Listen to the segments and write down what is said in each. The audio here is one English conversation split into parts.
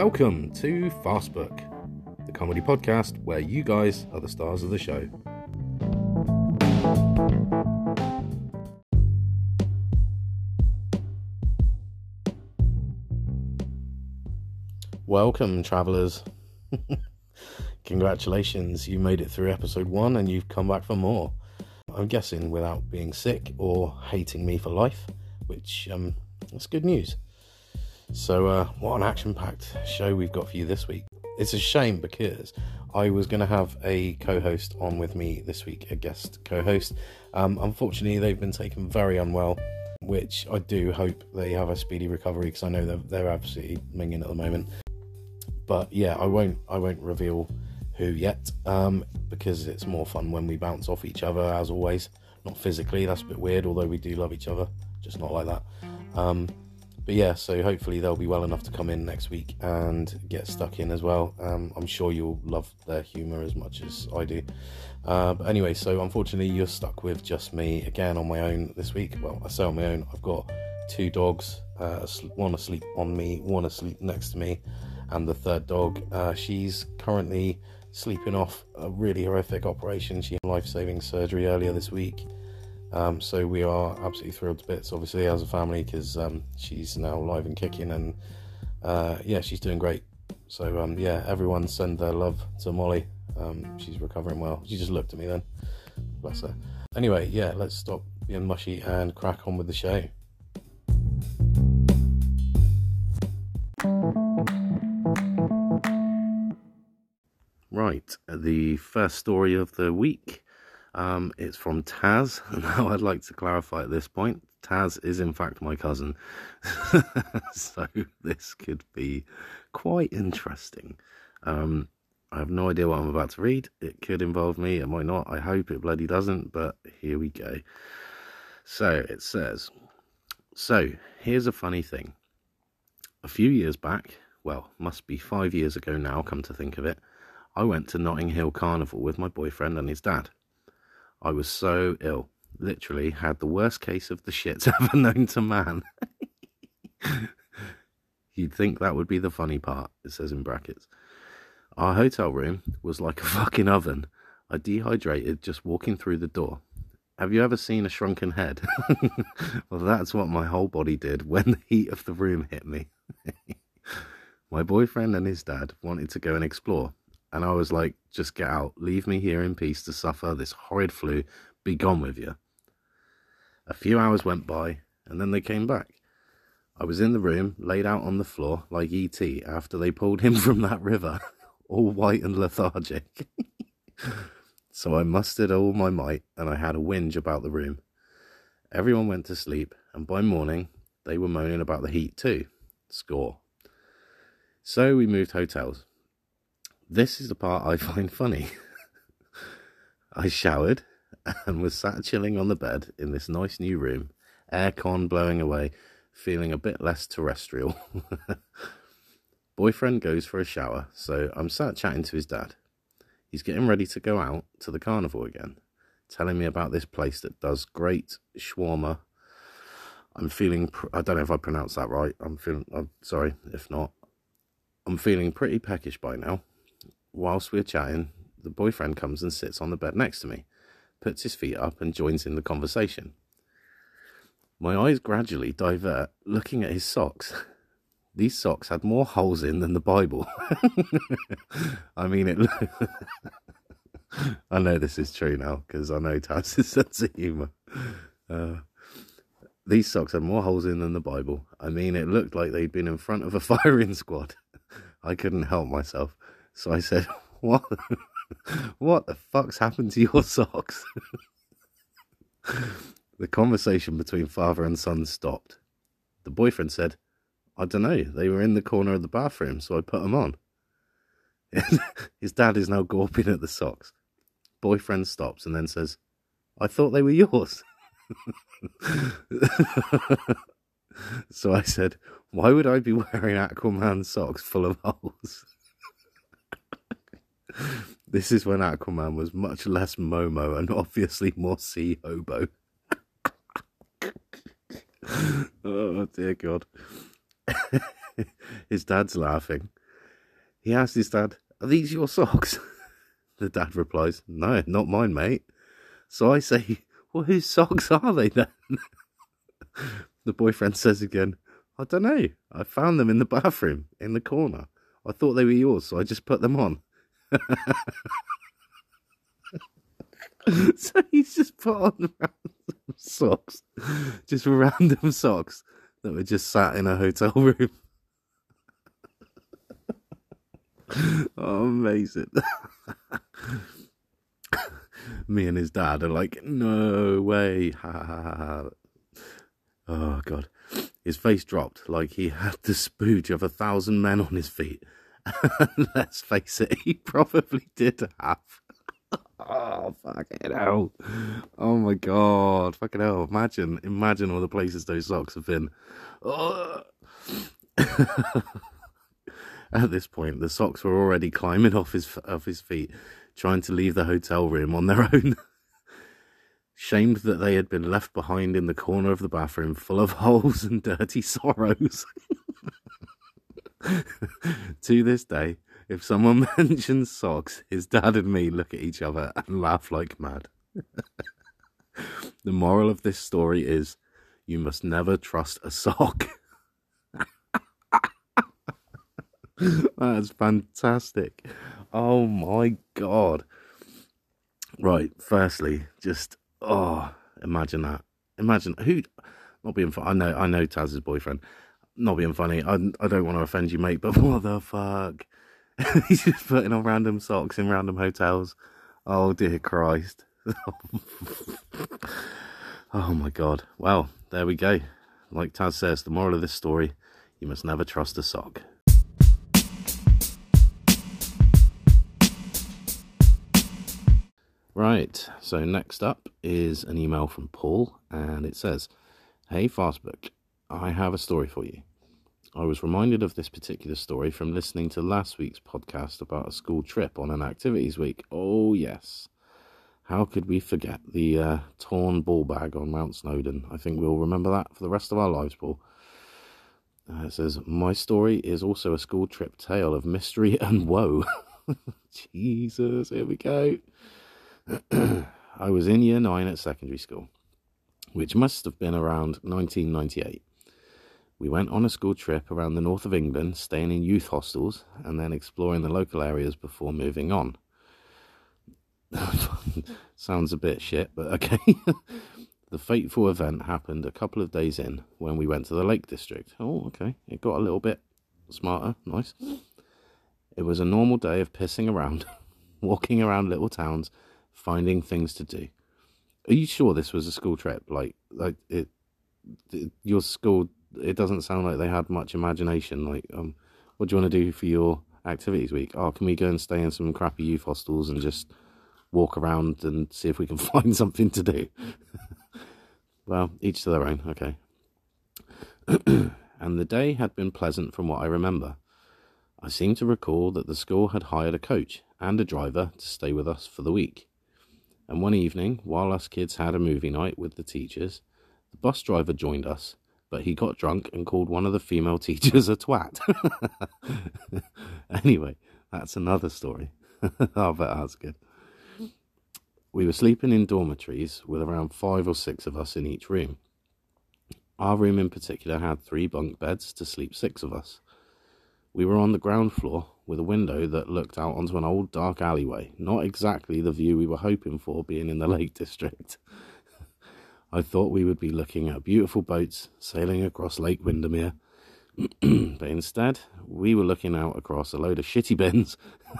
Welcome to Fastbook, the comedy podcast where you guys are the stars of the show. Welcome, travellers. Congratulations, you made it through episode one and you've come back for more. I'm guessing without being sick or hating me for life, which um, that's good news. So, uh, what an action packed show we've got for you this week. It's a shame because I was going to have a co host on with me this week, a guest co host. Um, unfortunately, they've been taken very unwell, which I do hope they have a speedy recovery because I know they're, they're absolutely minging at the moment. But yeah, I won't I won't reveal who yet um, because it's more fun when we bounce off each other as always. Not physically, that's a bit weird, although we do love each other, just not like that. Um, but yeah, so hopefully they'll be well enough to come in next week and get stuck in as well. Um, I'm sure you'll love their humour as much as I do. Uh, but anyway, so unfortunately you're stuck with just me again on my own this week. Well, I say on my own. I've got two dogs, uh, one asleep on me, one asleep next to me, and the third dog. Uh, she's currently sleeping off a really horrific operation. She had life-saving surgery earlier this week. Um, so we are absolutely thrilled to bits, obviously, as a family, because um, she's now live and kicking, and uh, yeah, she's doing great. So um, yeah, everyone send their love to Molly. Um, she's recovering well. She just looked at me then, bless her. Anyway, yeah, let's stop being mushy and crack on with the show. Right, the first story of the week um, it's from Taz. Now, I'd like to clarify at this point Taz is, in fact, my cousin. so, this could be quite interesting. Um, I have no idea what I'm about to read. It could involve me, it might not. I hope it bloody doesn't, but here we go. So, it says So, here's a funny thing. A few years back, well, must be five years ago now, come to think of it, I went to Notting Hill Carnival with my boyfriend and his dad. I was so ill. Literally had the worst case of the shits ever known to man. You'd think that would be the funny part, it says in brackets. Our hotel room was like a fucking oven. I dehydrated just walking through the door. Have you ever seen a shrunken head? well, that's what my whole body did when the heat of the room hit me. my boyfriend and his dad wanted to go and explore, and I was like, just get out. Leave me here in peace to suffer this horrid flu. Be gone with you. A few hours went by, and then they came back. I was in the room, laid out on the floor like E.T. after they pulled him from that river, all white and lethargic. so I mustered all my might, and I had a whinge about the room. Everyone went to sleep, and by morning, they were moaning about the heat too. Score. So we moved hotels. This is the part I find funny. I showered and was sat chilling on the bed in this nice new room, aircon blowing away, feeling a bit less terrestrial. Boyfriend goes for a shower, so I'm sat chatting to his dad. He's getting ready to go out to the carnival again, telling me about this place that does great shawarma. I'm feeling, I don't know if I pronounced that right. I'm feeling, I'm sorry if not. I'm feeling pretty peckish by now whilst we're chatting, the boyfriend comes and sits on the bed next to me, puts his feet up, and joins in the conversation. My eyes gradually divert, looking at his socks. These socks had more holes in than the Bible. I mean, it. I know this is true now because I know Taz's sense of humour. Uh, these socks had more holes in than the Bible. I mean, it looked like they'd been in front of a firing squad. I couldn't help myself. So I said, What? what the fuck's happened to your socks? the conversation between father and son stopped. The boyfriend said, I don't know, they were in the corner of the bathroom, so I put them on. His dad is now gawping at the socks. Boyfriend stops and then says, I thought they were yours. so I said, Why would I be wearing Aquaman socks full of holes? this is when Aquaman was much less Momoa and obviously more sea hobo. oh dear God. His dad's laughing. He asks his dad, Are these your socks? The dad replies, No, not mine, mate. So I say, Well, whose socks are they then? the boyfriend says again, I don't know. I found them in the bathroom, in the corner. I thought they were yours, so I just put them on. so he's just put on random socks, just random socks that were just sat in a hotel room. oh, amazing. Me and his dad are like, no way. oh, God. His face dropped like he had the spooge of a thousand men on his feet. Let's face it, he probably did have. oh, fucking hell. Oh my god. Fucking hell. Imagine, imagine all the places those socks have been. At this point, the socks were already climbing off his off his feet, trying to leave the hotel room on their own. Shamed that they had been left behind in the corner of the bathroom, full of holes and dirty sorrows. to this day, if someone mentions socks, his dad and me look at each other and laugh like mad. the moral of this story is you must never trust a sock. That's fantastic. Oh my god. Right, firstly, just oh, imagine that. Imagine who not being. I know I know Taz's boyfriend. Not being funny. I I don't want to offend you, mate, but what the fuck? He's just putting on random socks in random hotels. Oh dear Christ. oh my god. Well, there we go. Like Taz says, the moral of this story, you must never trust a sock. Right, so next up is an email from Paul, and it says, Hey Fastbook, I have a story for you. I was reminded of this particular story from listening to last week's podcast about a school trip on an activities week. Oh, yes. How could we forget the uh, torn ball bag on Mount Snowdon? I think we'll remember that for the rest of our lives, Paul. Uh, it says, My story is also a school trip tale of mystery and woe. Jesus, here we go. I was in year nine at secondary school, which must have been around 1998. We went on a school trip around the north of England, staying in youth hostels and then exploring the local areas before moving on. Sounds a bit shit, but okay. the fateful event happened a couple of days in when we went to the Lake District. Oh, okay. It got a little bit smarter. Nice. It was a normal day of pissing around, walking around little towns finding things to do. Are you sure this was a school trip? Like, like it, it your school. It doesn't sound like they had much imagination. Like, um, what do you want to do for your activities week? Oh, can we go and stay in some crappy youth hostels and just walk around and see if we can find something to do? well, each to their own. Okay. and the day had been pleasant from what I remember. I seem to recall that the school had hired a coach and a driver to stay with us for the week. And one evening, while us kids had a movie night with the teachers, the bus driver joined us, but he got drunk and called one of the female teachers a twat. anyway, that's another story. I bet that's good. We were sleeping in dormitories with around five or six of us in each room. Our room in particular had three bunk beds to sleep six of us. We were on the ground floor with a window that looked out onto an old dark alleyway. Not exactly the view we were hoping for being in the Lake District. I thought we would be looking at beautiful boats sailing across Lake Windermere. but instead, we were looking out across a load of shitty bins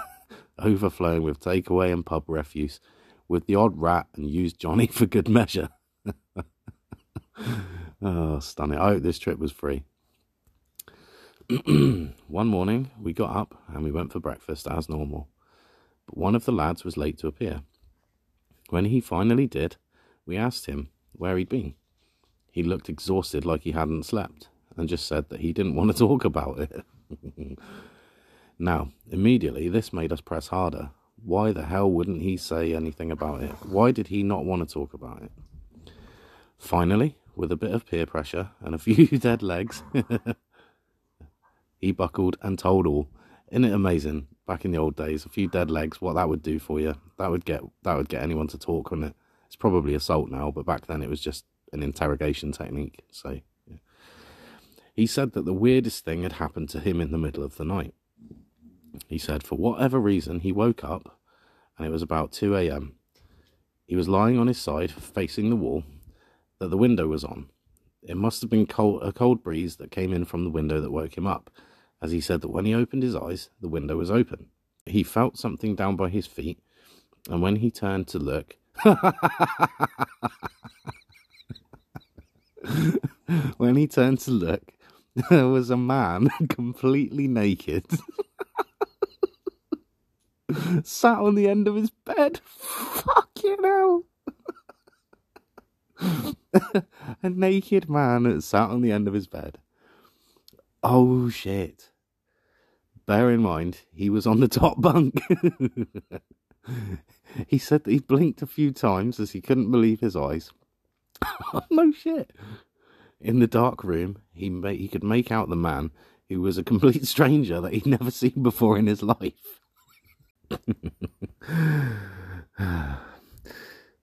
overflowing with takeaway and pub refuse, with the odd rat and used Johnny for good measure. oh, stunning. I hope this trip was free. one morning, we got up and we went for breakfast as normal, but one of the lads was late to appear. When he finally did, we asked him where he'd been. He looked exhausted like he hadn't slept and just said that he didn't want to talk about it. now, immediately, this made us press harder. Why the hell wouldn't he say anything about it? Why did he not want to talk about it? Finally, with a bit of peer pressure and a few dead legs, he buckled and told all. Isn't it amazing? Back in the old days, a few dead legs, what that would do for you. That would get that would get anyone to talk, wouldn't it? It's probably assault now, but back then it was just an interrogation technique. So yeah. he said that the weirdest thing had happened to him in the middle of the night. He said for whatever reason he woke up and it was about 2 a.m. He was lying on his side facing the wall that the window was on. It must have been cold, a cold breeze that came in from the window that woke him up, as he said that when he opened his eyes, the window was open. He felt something down by his feet, and when he turned to look, when he turned to look, there was a man completely naked sat on the end of his bed. Fucking hell. a naked man sat on the end of his bed. Oh shit. Bear in mind, he was on the top bunk. he said that he blinked a few times as he couldn't believe his eyes. no shit. In the dark room, he ma- he could make out the man who was a complete stranger that he'd never seen before in his life. the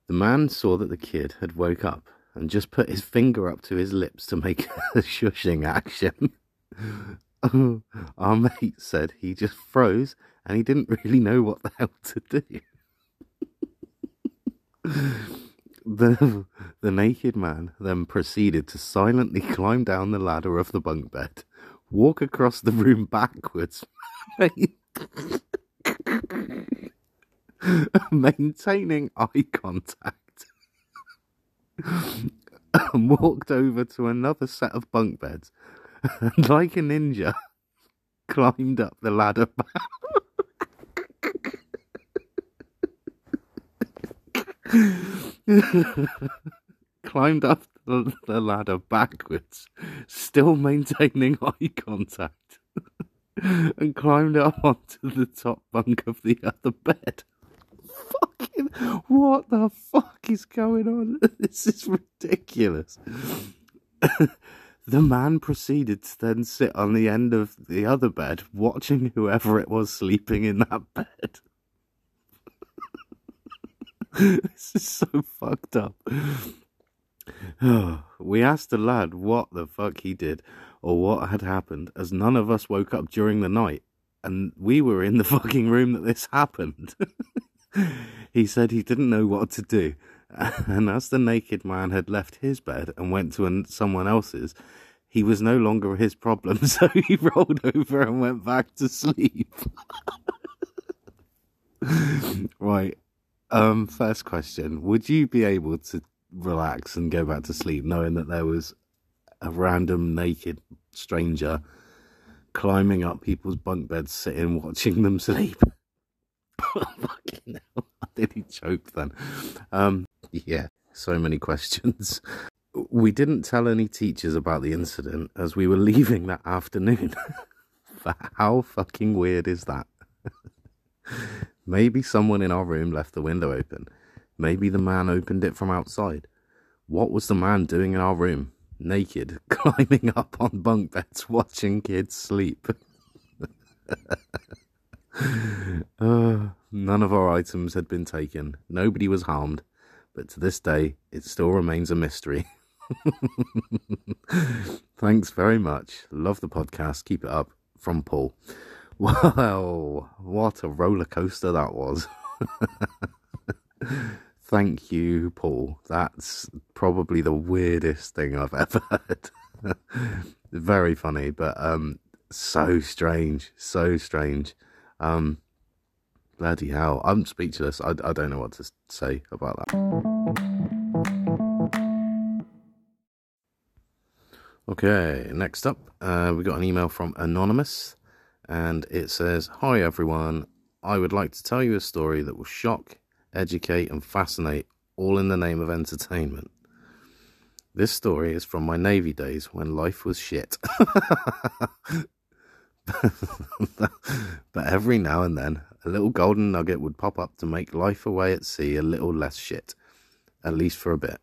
man saw that the kid had woke up and just put his finger up to his lips to make a shushing action. Our mate said he just froze and he didn't really know what the hell to do. the, the naked man then proceeded to silently climb down the ladder of the bunk bed, walk across the room backwards, maintaining eye contact, and walked over to another set of bunk beds, and like a ninja, climbed up the ladder climbed up the, the ladder backwards, still maintaining eye contact, and climbed up onto the top bunk of the other bed. Fucking, what the fuck is going on? This is ridiculous. The man proceeded to then sit on the end of the other bed, watching whoever it was sleeping in that bed. this is so fucked up. we asked the lad what the fuck he did or what had happened, as none of us woke up during the night, and we were in the fucking room that this happened. he said he didn't know what to do, and as the naked man had left his bed and went to an- someone else's, he was no longer his problem, so he rolled over and went back to sleep. right, um, first question: Would you be able to relax and go back to sleep knowing that there was a random naked stranger climbing up people's bunk beds, sitting watching them sleep? Fucking hell! Did he choke then? Um, yeah, so many questions. We didn't tell any teachers about the incident as we were leaving that afternoon. How fucking weird is that? Maybe someone in our room left the window open. Maybe the man opened it from outside. What was the man doing in our room? Naked, climbing up on bunk beds, watching kids sleep. uh, none of our items had been taken. Nobody was harmed. But to this day, it still remains a mystery. Thanks very much. Love the podcast. Keep it up. From Paul. Wow, what a roller coaster that was. Thank you, Paul. That's probably the weirdest thing I've ever heard. Very funny, but um so strange, so strange. Um bloody hell. I'm speechless. I, I don't know what to say about that. Okay, next up, uh, we got an email from Anonymous and it says, Hi everyone, I would like to tell you a story that will shock, educate, and fascinate, all in the name of entertainment. This story is from my Navy days when life was shit. but every now and then, a little golden nugget would pop up to make life away at sea a little less shit, at least for a bit.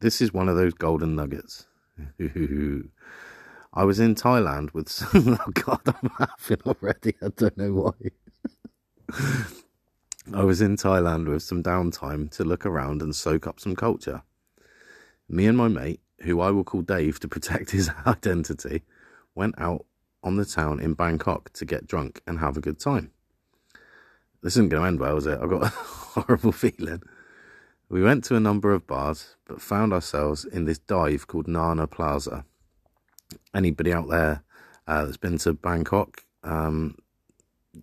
This is one of those golden nuggets. I was in Thailand with. Some, oh God, I'm laughing already. I don't know why. I was in Thailand with some downtime to look around and soak up some culture. Me and my mate, who I will call Dave to protect his identity, went out on the town in Bangkok to get drunk and have a good time. This isn't going to end well, is it? I've got a horrible feeling. We went to a number of bars, but found ourselves in this dive called Nana Plaza. Anybody out there uh, that's been to Bangkok, um,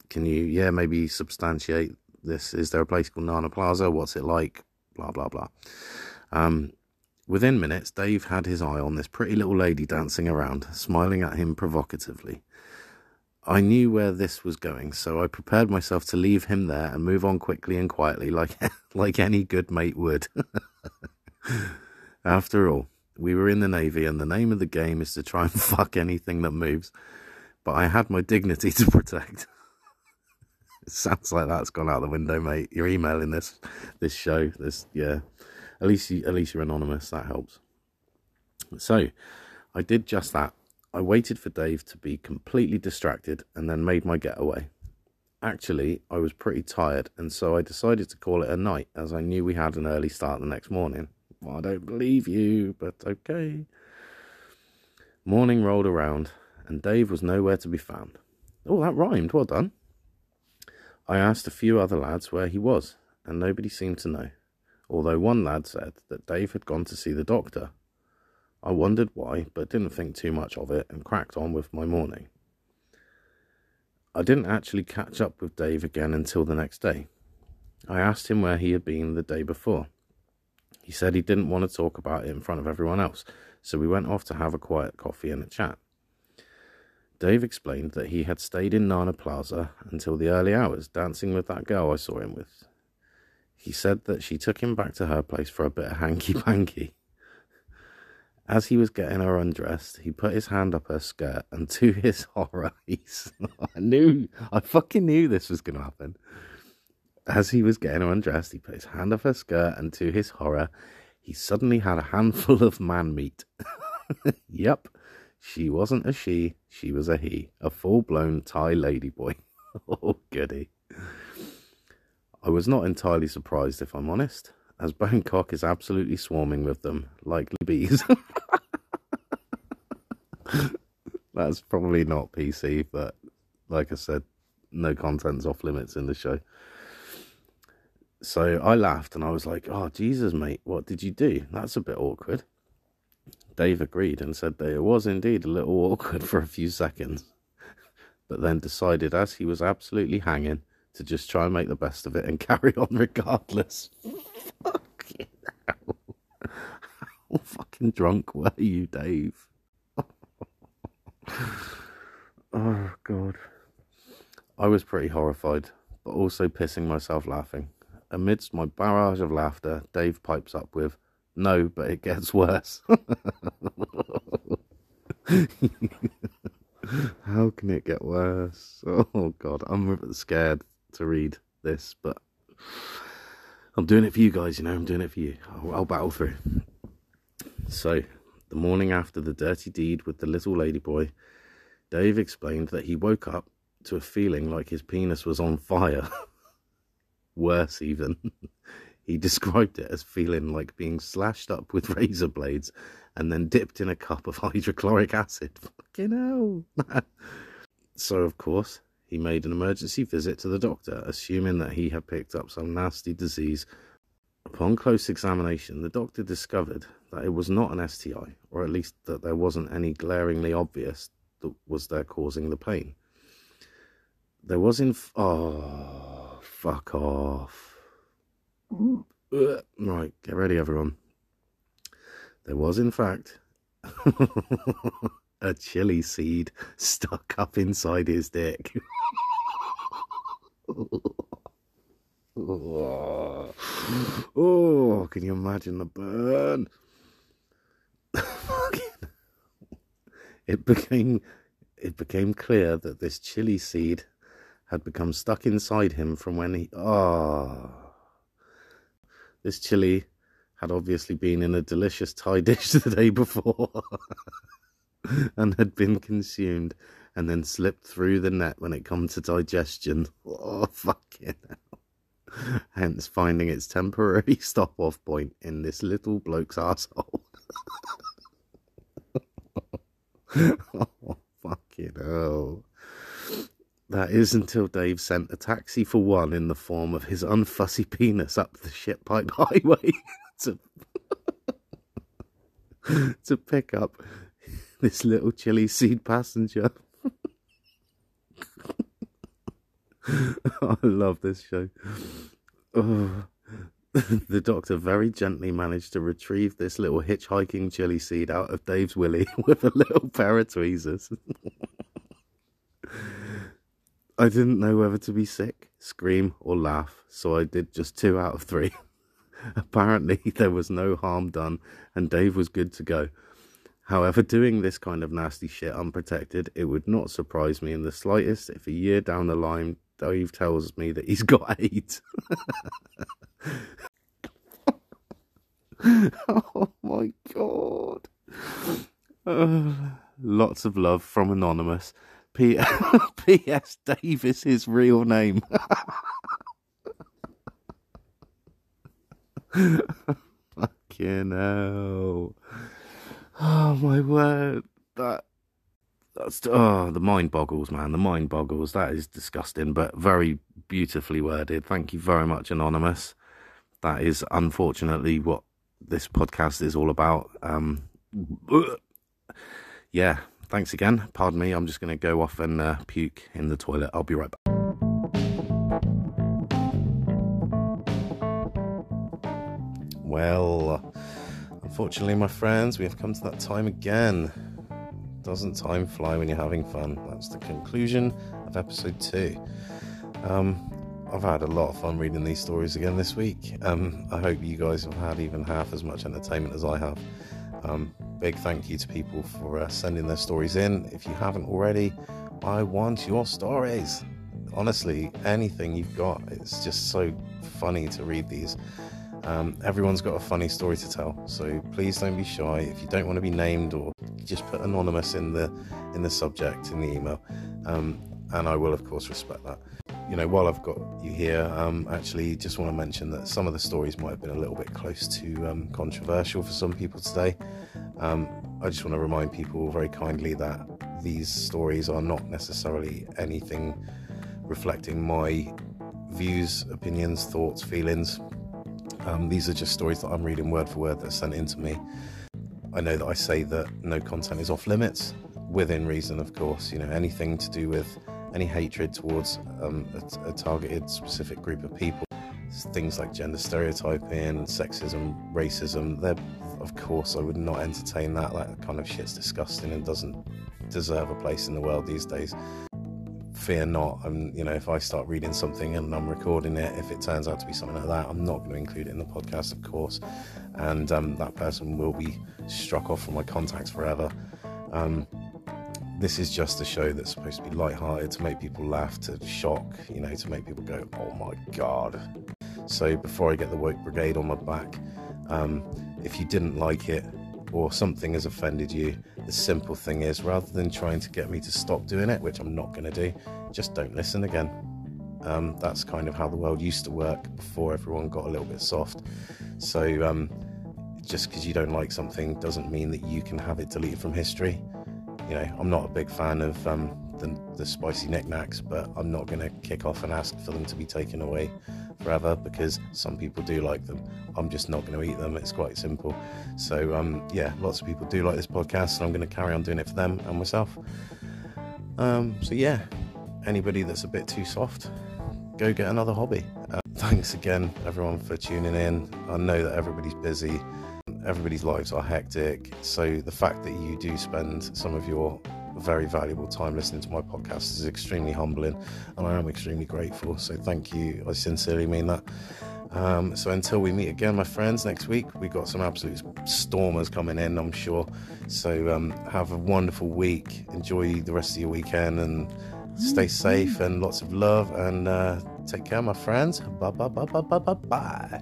can you, yeah, maybe substantiate this? Is there a place called Nana Plaza? What's it like? Blah, blah, blah. Um, within minutes, Dave had his eye on this pretty little lady dancing around, smiling at him provocatively. I knew where this was going, so I prepared myself to leave him there and move on quickly and quietly, like like any good mate would. After all, we were in the navy, and the name of the game is to try and fuck anything that moves. But I had my dignity to protect. it sounds like that's gone out the window, mate. You're emailing this this show. This yeah. At least you, at least you're anonymous. That helps. So, I did just that I waited for Dave to be completely distracted and then made my getaway. Actually, I was pretty tired, and so I decided to call it a night as I knew we had an early start the next morning. Well, I don't believe you, but okay. Morning rolled around, and Dave was nowhere to be found. Oh, that rhymed. Well done. I asked a few other lads where he was, and nobody seemed to know, although one lad said that Dave had gone to see the doctor I wondered why, but didn't think too much of it and cracked on with my morning. I didn't actually catch up with Dave again until the next day. I asked him where he had been the day before. He said he didn't want to talk about it in front of everyone else, so we went off to have a quiet coffee and a chat. Dave explained that he had stayed in Nana Plaza until the early hours, dancing with that girl I saw him with. He said that she took him back to her place for a bit of hanky panky. As he was getting her undressed, he put his hand up her skirt, and to his horror, he I knew, I fucking knew this was going to happen. As he was getting her undressed, he put his hand up her skirt, and to his horror, he suddenly had a handful of man meat. yep, she wasn't a she, she was a he, a full blown Thai ladyboy. oh, goody. I was not entirely surprised, if I'm honest as Bangkok is absolutely swarming with them, like bees. That's probably not PC, but like I said, no content's off limits in the show. So I laughed and I was like, oh, Jesus, mate, what did you do? That's a bit awkward. Dave agreed and said that it was indeed a little awkward for a few seconds, but then decided as he was absolutely hanging to just try and make the best of it and carry on regardless. fucking hell. How fucking drunk were you, Dave? oh, God. I was pretty horrified, but also pissing myself laughing. Amidst my barrage of laughter, Dave pipes up with, No, but it gets worse. How can it get worse? Oh, God. I'm a bit scared to read this, but I'm doing it for you guys, you know, I'm doing it for you. I'll, I'll battle through. So, the morning after the dirty deed with the little ladyboy, Dave explained that he woke up to a feeling like his penis was on fire. Worse, even. he described it as feeling like being slashed up with razor blades and then dipped in a cup of hydrochloric acid. Fucking hell. so, of course, he made an emergency visit to the doctor, assuming that he had picked up some nasty disease. Upon close examination, the doctor discovered that it was not an STI, or at least that there wasn't any glaringly obvious that was there causing the pain. There was in. oh, fuck off. Mm-hmm. Right, get ready, everyone. There was, in fact, a chili seed stuck up inside his dick. oh, can you imagine the burn? it became it became clear that this chili seed had become stuck inside him from when he oh this chili had obviously been in a delicious Thai dish the day before. and had been consumed and then slip through the net when it comes to digestion. Oh, fucking hell. Hence finding its temporary stop off point in this little bloke's asshole. oh, fucking hell. That is until Dave sent a taxi for one in the form of his unfussy penis up the shitpipe highway to, to pick up this little chili seed passenger. I love this show. Oh. the doctor very gently managed to retrieve this little hitchhiking chili seed out of Dave's willy with a little pair of tweezers. I didn't know whether to be sick, scream, or laugh, so I did just two out of three. Apparently, there was no harm done, and Dave was good to go. However, doing this kind of nasty shit unprotected, it would not surprise me in the slightest if a year down the line, Dave tells me that he's got AIDS. oh my god. Uh, lots of love from Anonymous. P- P.S. Dave is his real name. Fucking hell. Oh my word. That that's oh the mind boggles, man. The mind boggles. That is disgusting, but very beautifully worded. Thank you very much, Anonymous. That is unfortunately what this podcast is all about. Um yeah, thanks again. Pardon me, I'm just going to go off and uh, puke in the toilet. I'll be right back. Well, unfortunately, my friends, we have come to that time again. Doesn't time fly when you're having fun? That's the conclusion of episode two. Um, I've had a lot of fun reading these stories again this week. Um, I hope you guys have had even half as much entertainment as I have. Um, big thank you to people for uh, sending their stories in. If you haven't already, I want your stories. Honestly, anything you've got, it's just so funny to read these. Um, everyone's got a funny story to tell, so please don't be shy. If you don't want to be named, or just put anonymous in the in the subject in the email, um, and I will of course respect that you know, while I've got you here, um, actually, just want to mention that some of the stories might have been a little bit close to um, controversial for some people today. Um, I just want to remind people very kindly that these stories are not necessarily anything reflecting my views, opinions, thoughts, feelings. Um, these are just stories that I'm reading word for word that are sent in to me. I know that I say that no content is off limits, within reason, of course. You know, anything to do with any hatred towards um, a, a, targeted specific group of people. Things like gender stereotyping, sexism, racism, they're, of course, I would not entertain that. That kind of shit's disgusting and doesn't deserve a place in the world these days. Fear not. I'm, you know, if I start reading something and I'm recording it, if it turns out to be something like that, I'm not going to include it in the podcast, of course. And um, that person will be struck off from my contacts forever. Um, this is just a show that's supposed to be light-hearted to make people laugh, to shock, you know, to make people go, "Oh my god!" So before I get the woke brigade on my back, um, if you didn't like it or something has offended you, the simple thing is, rather than trying to get me to stop doing it, which I'm not going to do, just don't listen again. Um, that's kind of how the world used to work before everyone got a little bit soft. So um, just because you don't like something doesn't mean that you can have it deleted from history you know, I'm not a big fan of um, the, the spicy knickknacks, but I'm not going to kick off and ask for them to be taken away forever because some people do like them. I'm just not going to eat them. It's quite simple. So, um, yeah, lots of people do like this podcast, and I'm going to carry on doing it for them and myself. Um, so, yeah, anybody that's a bit too soft, go get another hobby. Uh, thanks again, everyone, for tuning in. I know that everybody's busy everybody's lives are hectic. So the fact that you do spend some of your very valuable time listening to my podcast is extremely humbling, and I am extremely grateful. So thank you. I sincerely mean that. Um, so until we meet again, my friends, next week we've got some absolute stormers coming in, I'm sure. So um, have a wonderful week. Enjoy the rest of your weekend and stay safe and lots of love and uh, take care, my friends. Bye bye bye bye bye bye bye.